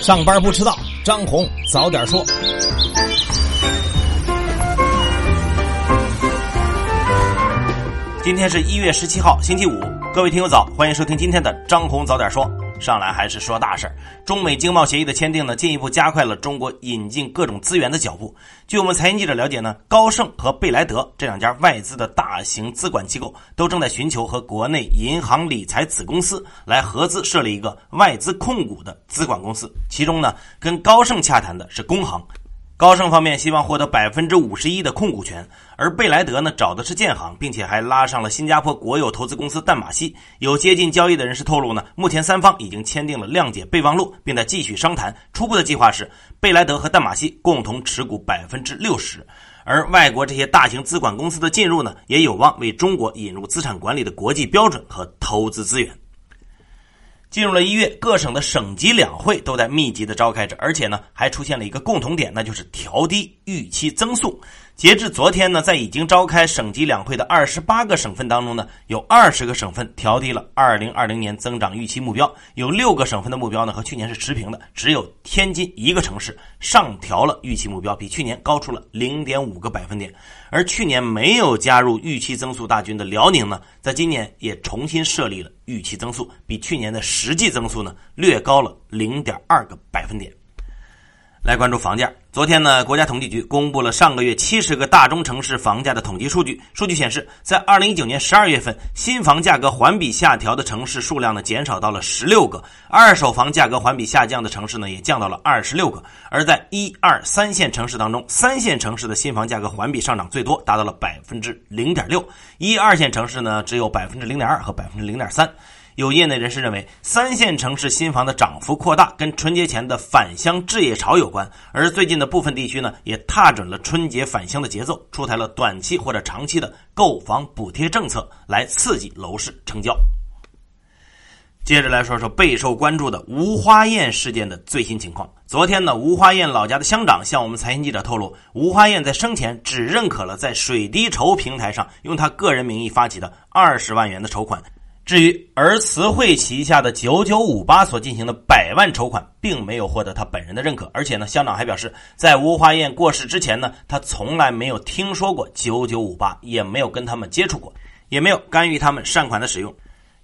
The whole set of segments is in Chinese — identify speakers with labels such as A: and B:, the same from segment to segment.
A: 上班不迟到，张红早点说。
B: 今天是一月十七号，星期五。各位听友早，欢迎收听今天的张红早点说。上来还是说大事儿，中美经贸协议的签订呢，进一步加快了中国引进各种资源的脚步。据我们财经记者了解呢，高盛和贝莱德这两家外资的大型资管机构，都正在寻求和国内银行理财子公司来合资设立一个外资控股的资管公司。其中呢，跟高盛洽谈的是工行。高盛方面希望获得百分之五十一的控股权，而贝莱德呢找的是建行，并且还拉上了新加坡国有投资公司淡马锡。有接近交易的人士透露呢，目前三方已经签订了谅解备忘录，并在继续商谈。初步的计划是，贝莱德和淡马锡共同持股百分之六十，而外国这些大型资管公司的进入呢，也有望为中国引入资产管理的国际标准和投资资源。进入了一月，各省的省级两会都在密集的召开着，而且呢，还出现了一个共同点，那就是调低预期增速。截至昨天呢，在已经召开省级两会的二十八个省份当中呢，有二十个省份调低了二零二零年增长预期目标，有六个省份的目标呢和去年是持平的，只有天津一个城市上调了预期目标，比去年高出了零点五个百分点。而去年没有加入预期增速大军的辽宁呢，在今年也重新设立了预期增速，比去年的实际增速呢略高了零点二个百分点。来关注房价。昨天呢，国家统计局公布了上个月七十个大中城市房价的统计数据。数据显示，在二零一九年十二月份，新房价格环比下调的城市数量呢，减少到了十六个；二手房价格环比下降的城市呢，也降到了二十六个。而在一二三线城市当中，三线城市的新房价格环比上涨最多，达到了百分之零点六；一二线城市呢，只有百分之零点二和百分之零点三。有业内人士认为，三线城市新房的涨幅扩大跟春节前的返乡置业潮有关，而最近的部分地区呢，也踏准了春节返乡的节奏，出台了短期或者长期的购房补贴政策，来刺激楼市成交。接着来说说备受关注的吴花燕事件的最新情况。昨天呢，吴花燕老家的乡长向我们财经记者透露，吴花燕在生前只认可了在水滴筹平台上用他个人名义发起的二十万元的筹款。至于儿慈汇旗下的九九五八所进行的百万筹款，并没有获得他本人的认可。而且呢，乡长还表示，在吴华燕过世之前呢，他从来没有听说过九九五八，也没有跟他们接触过，也没有干预他们善款的使用。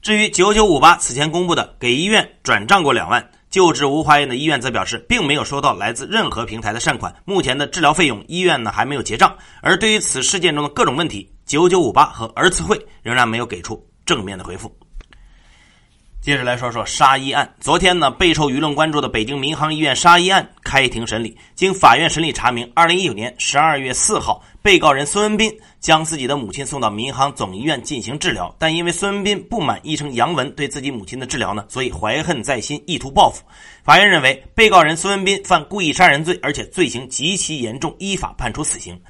B: 至于九九五八此前公布的给医院转账过两万，救治吴华燕的医院则表示，并没有收到来自任何平台的善款。目前的治疗费用，医院呢还没有结账。而对于此事件中的各种问题，九九五八和儿慈会仍然没有给出。正面的回复。接着来说说杀医案。昨天呢，备受舆论关注的北京民航医院杀医案开庭审理。经法院审理查明，二零一九年十二月四号，被告人孙文斌将自己的母亲送到民航总医院进行治疗，但因为孙文斌不满医生杨文对自己母亲的治疗呢，所以怀恨在心，意图报复。法院认为，被告人孙文斌犯故意杀人罪，而且罪行极其严重，依法判处死刑。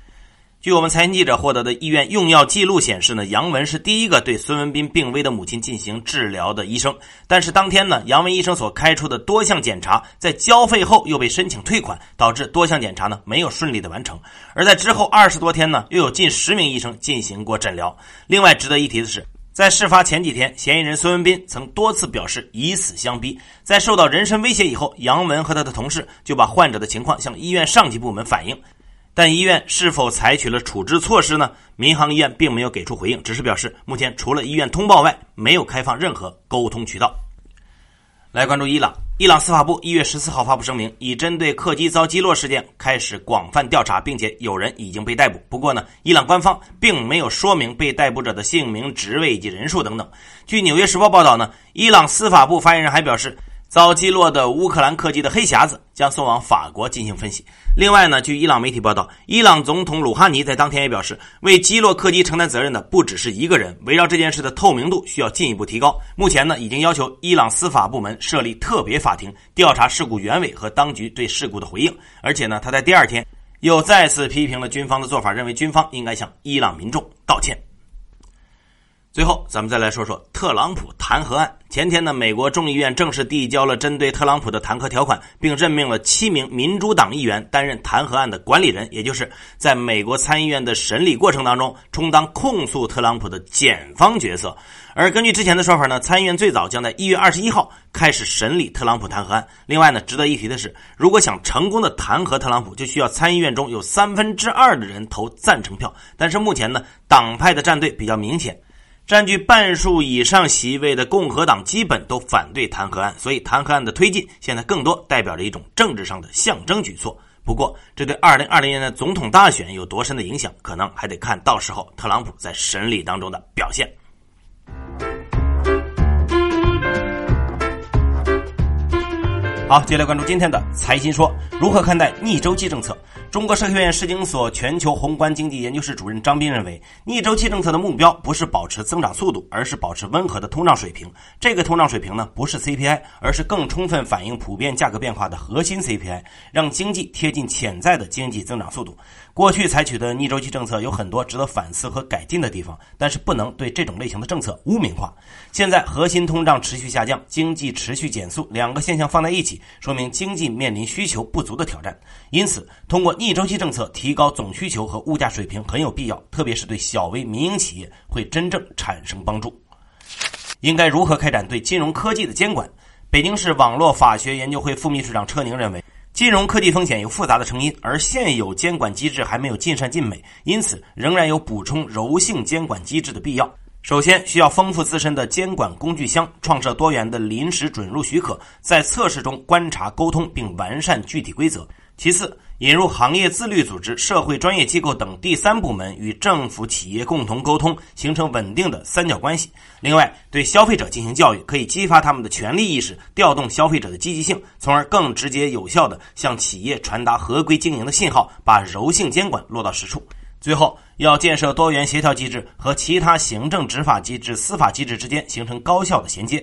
B: 据我们财经记者获得的医院用药记录显示呢，杨文是第一个对孙文斌病危的母亲进行治疗的医生。但是当天呢，杨文医生所开出的多项检查在交费后又被申请退款，导致多项检查呢没有顺利的完成。而在之后二十多天呢，又有近十名医生进行过诊疗。另外值得一提的是，在事发前几天，嫌疑人孙文斌曾多次表示以死相逼。在受到人身威胁以后，杨文和他的同事就把患者的情况向医院上级部门反映。但医院是否采取了处置措施呢？民航医院并没有给出回应，只是表示目前除了医院通报外，没有开放任何沟通渠道。来关注伊朗，伊朗司法部一月十四号发布声明，已针对客机遭击落事件开始广泛调查，并且有人已经被逮捕。不过呢，伊朗官方并没有说明被逮捕者的姓名、职位以及人数等等。据《纽约时报》报道呢，伊朗司法部发言人还表示。遭击落的乌克兰客机的黑匣子将送往法国进行分析。另外呢，据伊朗媒体报道，伊朗总统鲁哈尼在当天也表示，为击落客机承担责任的不只是一个人。围绕这件事的透明度需要进一步提高。目前呢，已经要求伊朗司法部门设立特别法庭，调查事故原委和当局对事故的回应。而且呢，他在第二天又再次批评了军方的做法，认为军方应该向伊朗民众道歉。最后，咱们再来说说特朗普弹劾案。前天呢，美国众议院正式递交了针对特朗普的弹劾条款，并任命了七名民主党议员担任弹劾案的管理人，也就是在美国参议院的审理过程当中充当控诉特朗普的检方角色。而根据之前的说法呢，参议院最早将在一月二十一号开始审理特朗普弹劾案。另外呢，值得一提的是，如果想成功的弹劾特朗普，就需要参议院中有三分之二的人投赞成票。但是目前呢，党派的战队比较明显。占据半数以上席位的共和党基本都反对弹劾案，所以弹劾案的推进现在更多代表着一种政治上的象征举措。不过，这对二零二零年的总统大选有多深的影响，可能还得看到时候特朗普在审理当中的表现。好，接下来关注今天的财新说，如何看待逆周期政策？中国社科院世经所全球宏观经济研究室主任张斌认为，逆周期政策的目标不是保持增长速度，而是保持温和的通胀水平。这个通胀水平呢，不是 CPI，而是更充分反映普遍价格变化的核心 CPI，让经济贴近潜在的经济增长速度。过去采取的逆周期政策有很多值得反思和改进的地方，但是不能对这种类型的政策污名化。现在核心通胀持续下降，经济持续减速，两个现象放在一起，说明经济面临需求不足的挑战。因此，通过逆周期政策提高总需求和物价水平很有必要，特别是对小微民营企业会真正产生帮助。应该如何开展对金融科技的监管？北京市网络法学研究会副秘书长车宁认为。金融科技风险有复杂的成因，而现有监管机制还没有尽善尽美，因此仍然有补充柔性监管机制的必要。首先，需要丰富自身的监管工具箱，创设多元的临时准入许可，在测试中观察、沟通并完善具体规则。其次，引入行业自律组织、社会专业机构等第三部门与政府、企业共同沟通，形成稳定的三角关系。另外，对消费者进行教育，可以激发他们的权利意识，调动消费者的积极性，从而更直接有效地向企业传达合规经营的信号，把柔性监管落到实处。最后，要建设多元协调机制，和其他行政执法机制、司法机制之间形成高效的衔接。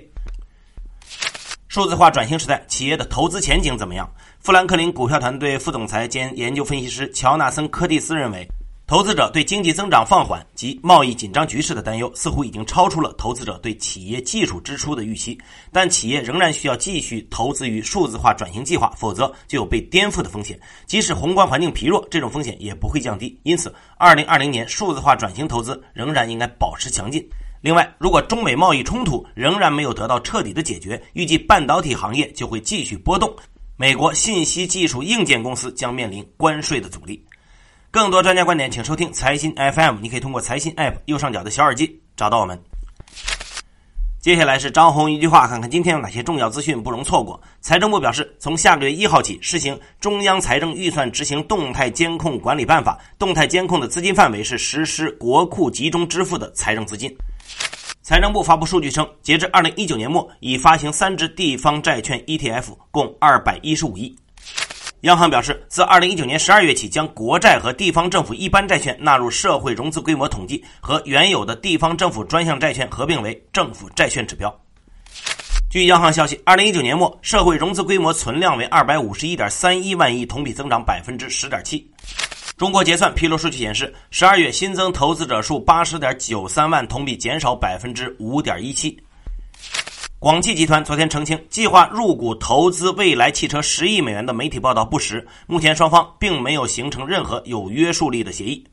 B: 数字化转型时代，企业的投资前景怎么样？富兰克林股票团队副总裁兼研究分析师乔纳森·柯蒂斯认为，投资者对经济增长放缓及贸易紧张局势的担忧似乎已经超出了投资者对企业技术支出的预期。但企业仍然需要继续投资于数字化转型计划，否则就有被颠覆的风险。即使宏观环境疲弱，这种风险也不会降低。因此，二零二零年数字化转型投资仍然应该保持强劲。另外，如果中美贸易冲突仍然没有得到彻底的解决，预计半导体行业就会继续波动。美国信息技术硬件公司将面临关税的阻力。更多专家观点，请收听财新 FM。你可以通过财新 App 右上角的小耳机找到我们。接下来是张红一句话，看看今天有哪些重要资讯不容错过。财政部表示，从下个月一号起实行《中央财政预算执行动态监控管理办法》，动态监控的资金范围是实施国库集中支付的财政资金。财政部发布数据称，截至二零一九年末，已发行三只地方债券 ETF，共二百一十五亿。央行表示，自二零一九年十二月起，将国债和地方政府一般债券纳入社会融资规模统计，和原有的地方政府专项债券合并为政府债券指标。据央行消息，二零一九年末社会融资规模存量为二百五十一点三一万亿，同比增长百分之十点七。中国结算披露数据显示，十二月新增投资者数八十点九三万，同比减少百分之五点一七。广汽集团昨天澄清，计划入股投资蔚来汽车十亿美元的媒体报道不实，目前双方并没有形成任何有约束力的协议。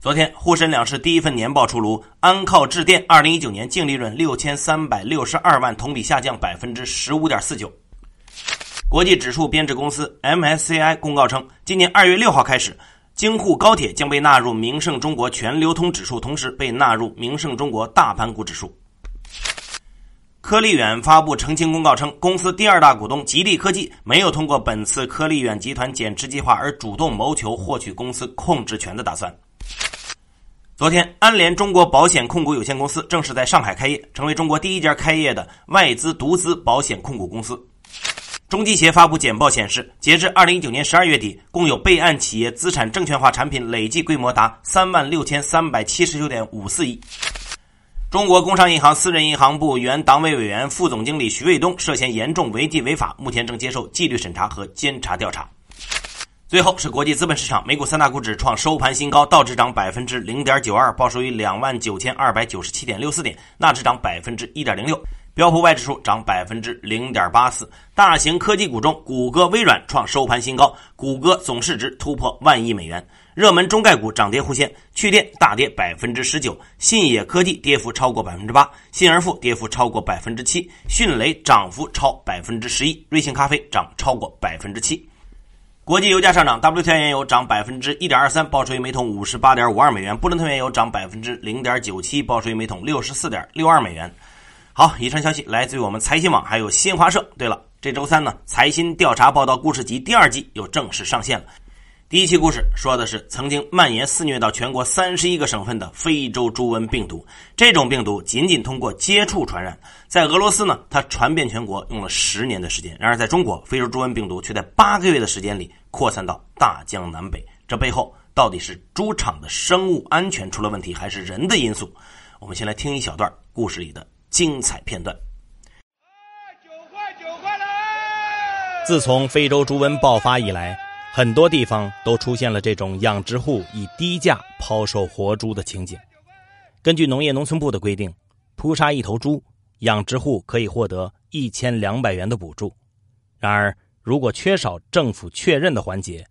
B: 昨天沪深两市第一份年报出炉，安靠致电二零一九年净利润六千三百六十二万，同比下降百分之十五点四九。国际指数编制公司 MSCI 公告称，今年二月六号开始，京沪高铁将被纳入名胜中国全流通指数，同时被纳入名胜中国大盘股指数。科力远发布澄清公告称，公司第二大股东吉利科技没有通过本次科力远集团减持计划而主动谋求获取公司控制权的打算。昨天，安联中国保险控股有限公司正式在上海开业，成为中国第一家开业的外资独资保险控股公司。中基协发布简报显示，截至二零一九年十二月底，共有备案企业资产证券化产品累计规模达三万六千三百七十九点五四亿。中国工商银行私人银行部原党委委员、副总经理徐卫东涉嫌严重违纪违法，目前正接受纪律审查和监察调查。最后是国际资本市场，美股三大股指创收盘新高，道指涨百分之零点九二，报收于两万九千二百九十七点六四点，纳指涨百分之一点零六，标普外指数涨百分之零点八四。大型科技股中，谷歌、微软创收盘新高，谷歌总市值突破万亿美元。热门中概股涨跌互现，趣电大跌百分之十九，信野科技跌幅超过百分之八，信而富跌幅超过百分之七，迅雷涨幅超百分之十一，瑞幸咖啡涨超过百分之七。国际油价上涨，WTI 原油涨百分之一点二三，报收于每桶五十八点五二美元；布伦特原油涨百分之零点九七，报收于每桶六十四点六二美元。好，以上消息来自于我们财新网，还有新华社。对了，这周三呢，财新调查报道故事集第二季又正式上线了。第一期故事说的是曾经蔓延肆虐到全国三十一个省份的非洲猪瘟病毒。这种病毒仅仅通过接触传染，在俄罗斯呢，它传遍全国用了十年的时间；然而在中国，非洲猪瘟病毒却在八个月的时间里扩散到大江南北。这背后到底是猪场的生物安全出了问题，还是人的因素？我们先来听一小段故事里的精彩片段。
A: 自从非洲猪瘟爆发以来。很多地方都出现了这种养殖户以低价抛售活猪的情景。根据农业农村部的规定，扑杀一头猪，养殖户可以获得一千两百元的补助。然而，如果缺少政府确认的环节，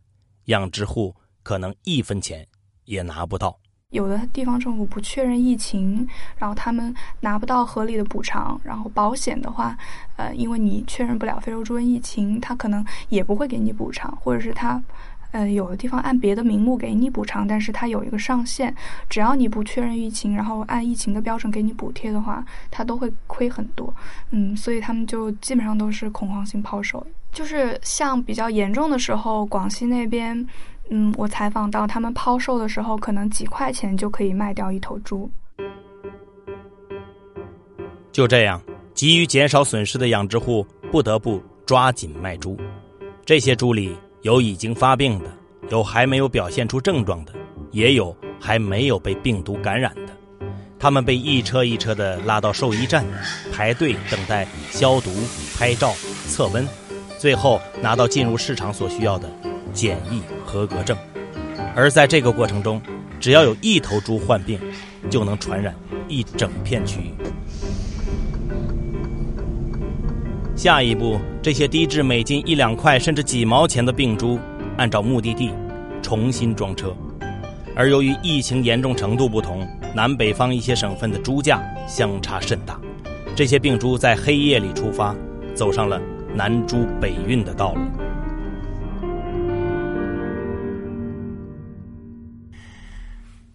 A: 养殖户可能一分钱也拿不到。
C: 有的地方政府不确认疫情，然后他们拿不到合理的补偿。然后保险的话，呃，因为你确认不了非洲猪瘟疫情，他可能也不会给你补偿，或者是他，呃，有的地方按别的名目给你补偿，但是它有一个上限，只要你不确认疫情，然后按疫情的标准给你补贴的话，他都会亏很多。嗯，所以他们就基本上都是恐慌性抛售，就是像比较严重的时候，广西那边。嗯，我采访到他们抛售的时候，可能几块钱就可以卖掉一头猪。
A: 就这样，急于减少损失的养殖户不得不抓紧卖猪。这些猪里有已经发病的，有还没有表现出症状的，也有还没有被病毒感染的。他们被一车一车的拉到兽医站，排队等待消毒、拍照、测温，最后拿到进入市场所需要的。检疫合格证，而在这个过程中，只要有一头猪患病，就能传染一整片区域。下一步，这些低至每斤一两块甚至几毛钱的病猪，按照目的地重新装车。而由于疫情严重程度不同，南北方一些省份的猪价相差甚大，这些病猪在黑夜里出发，走上了南猪北运的道路。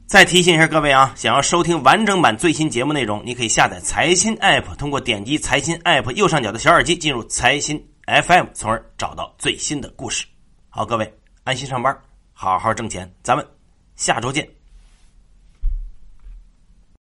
B: 再提醒一下各位啊，想要收听完整版最新节目内容，你可以下载财新 App，通过点击财新 App 右上角的小耳机进入财新 FM，从而找到最新的故事。好，各位安心上班，好好挣钱，咱们下周见。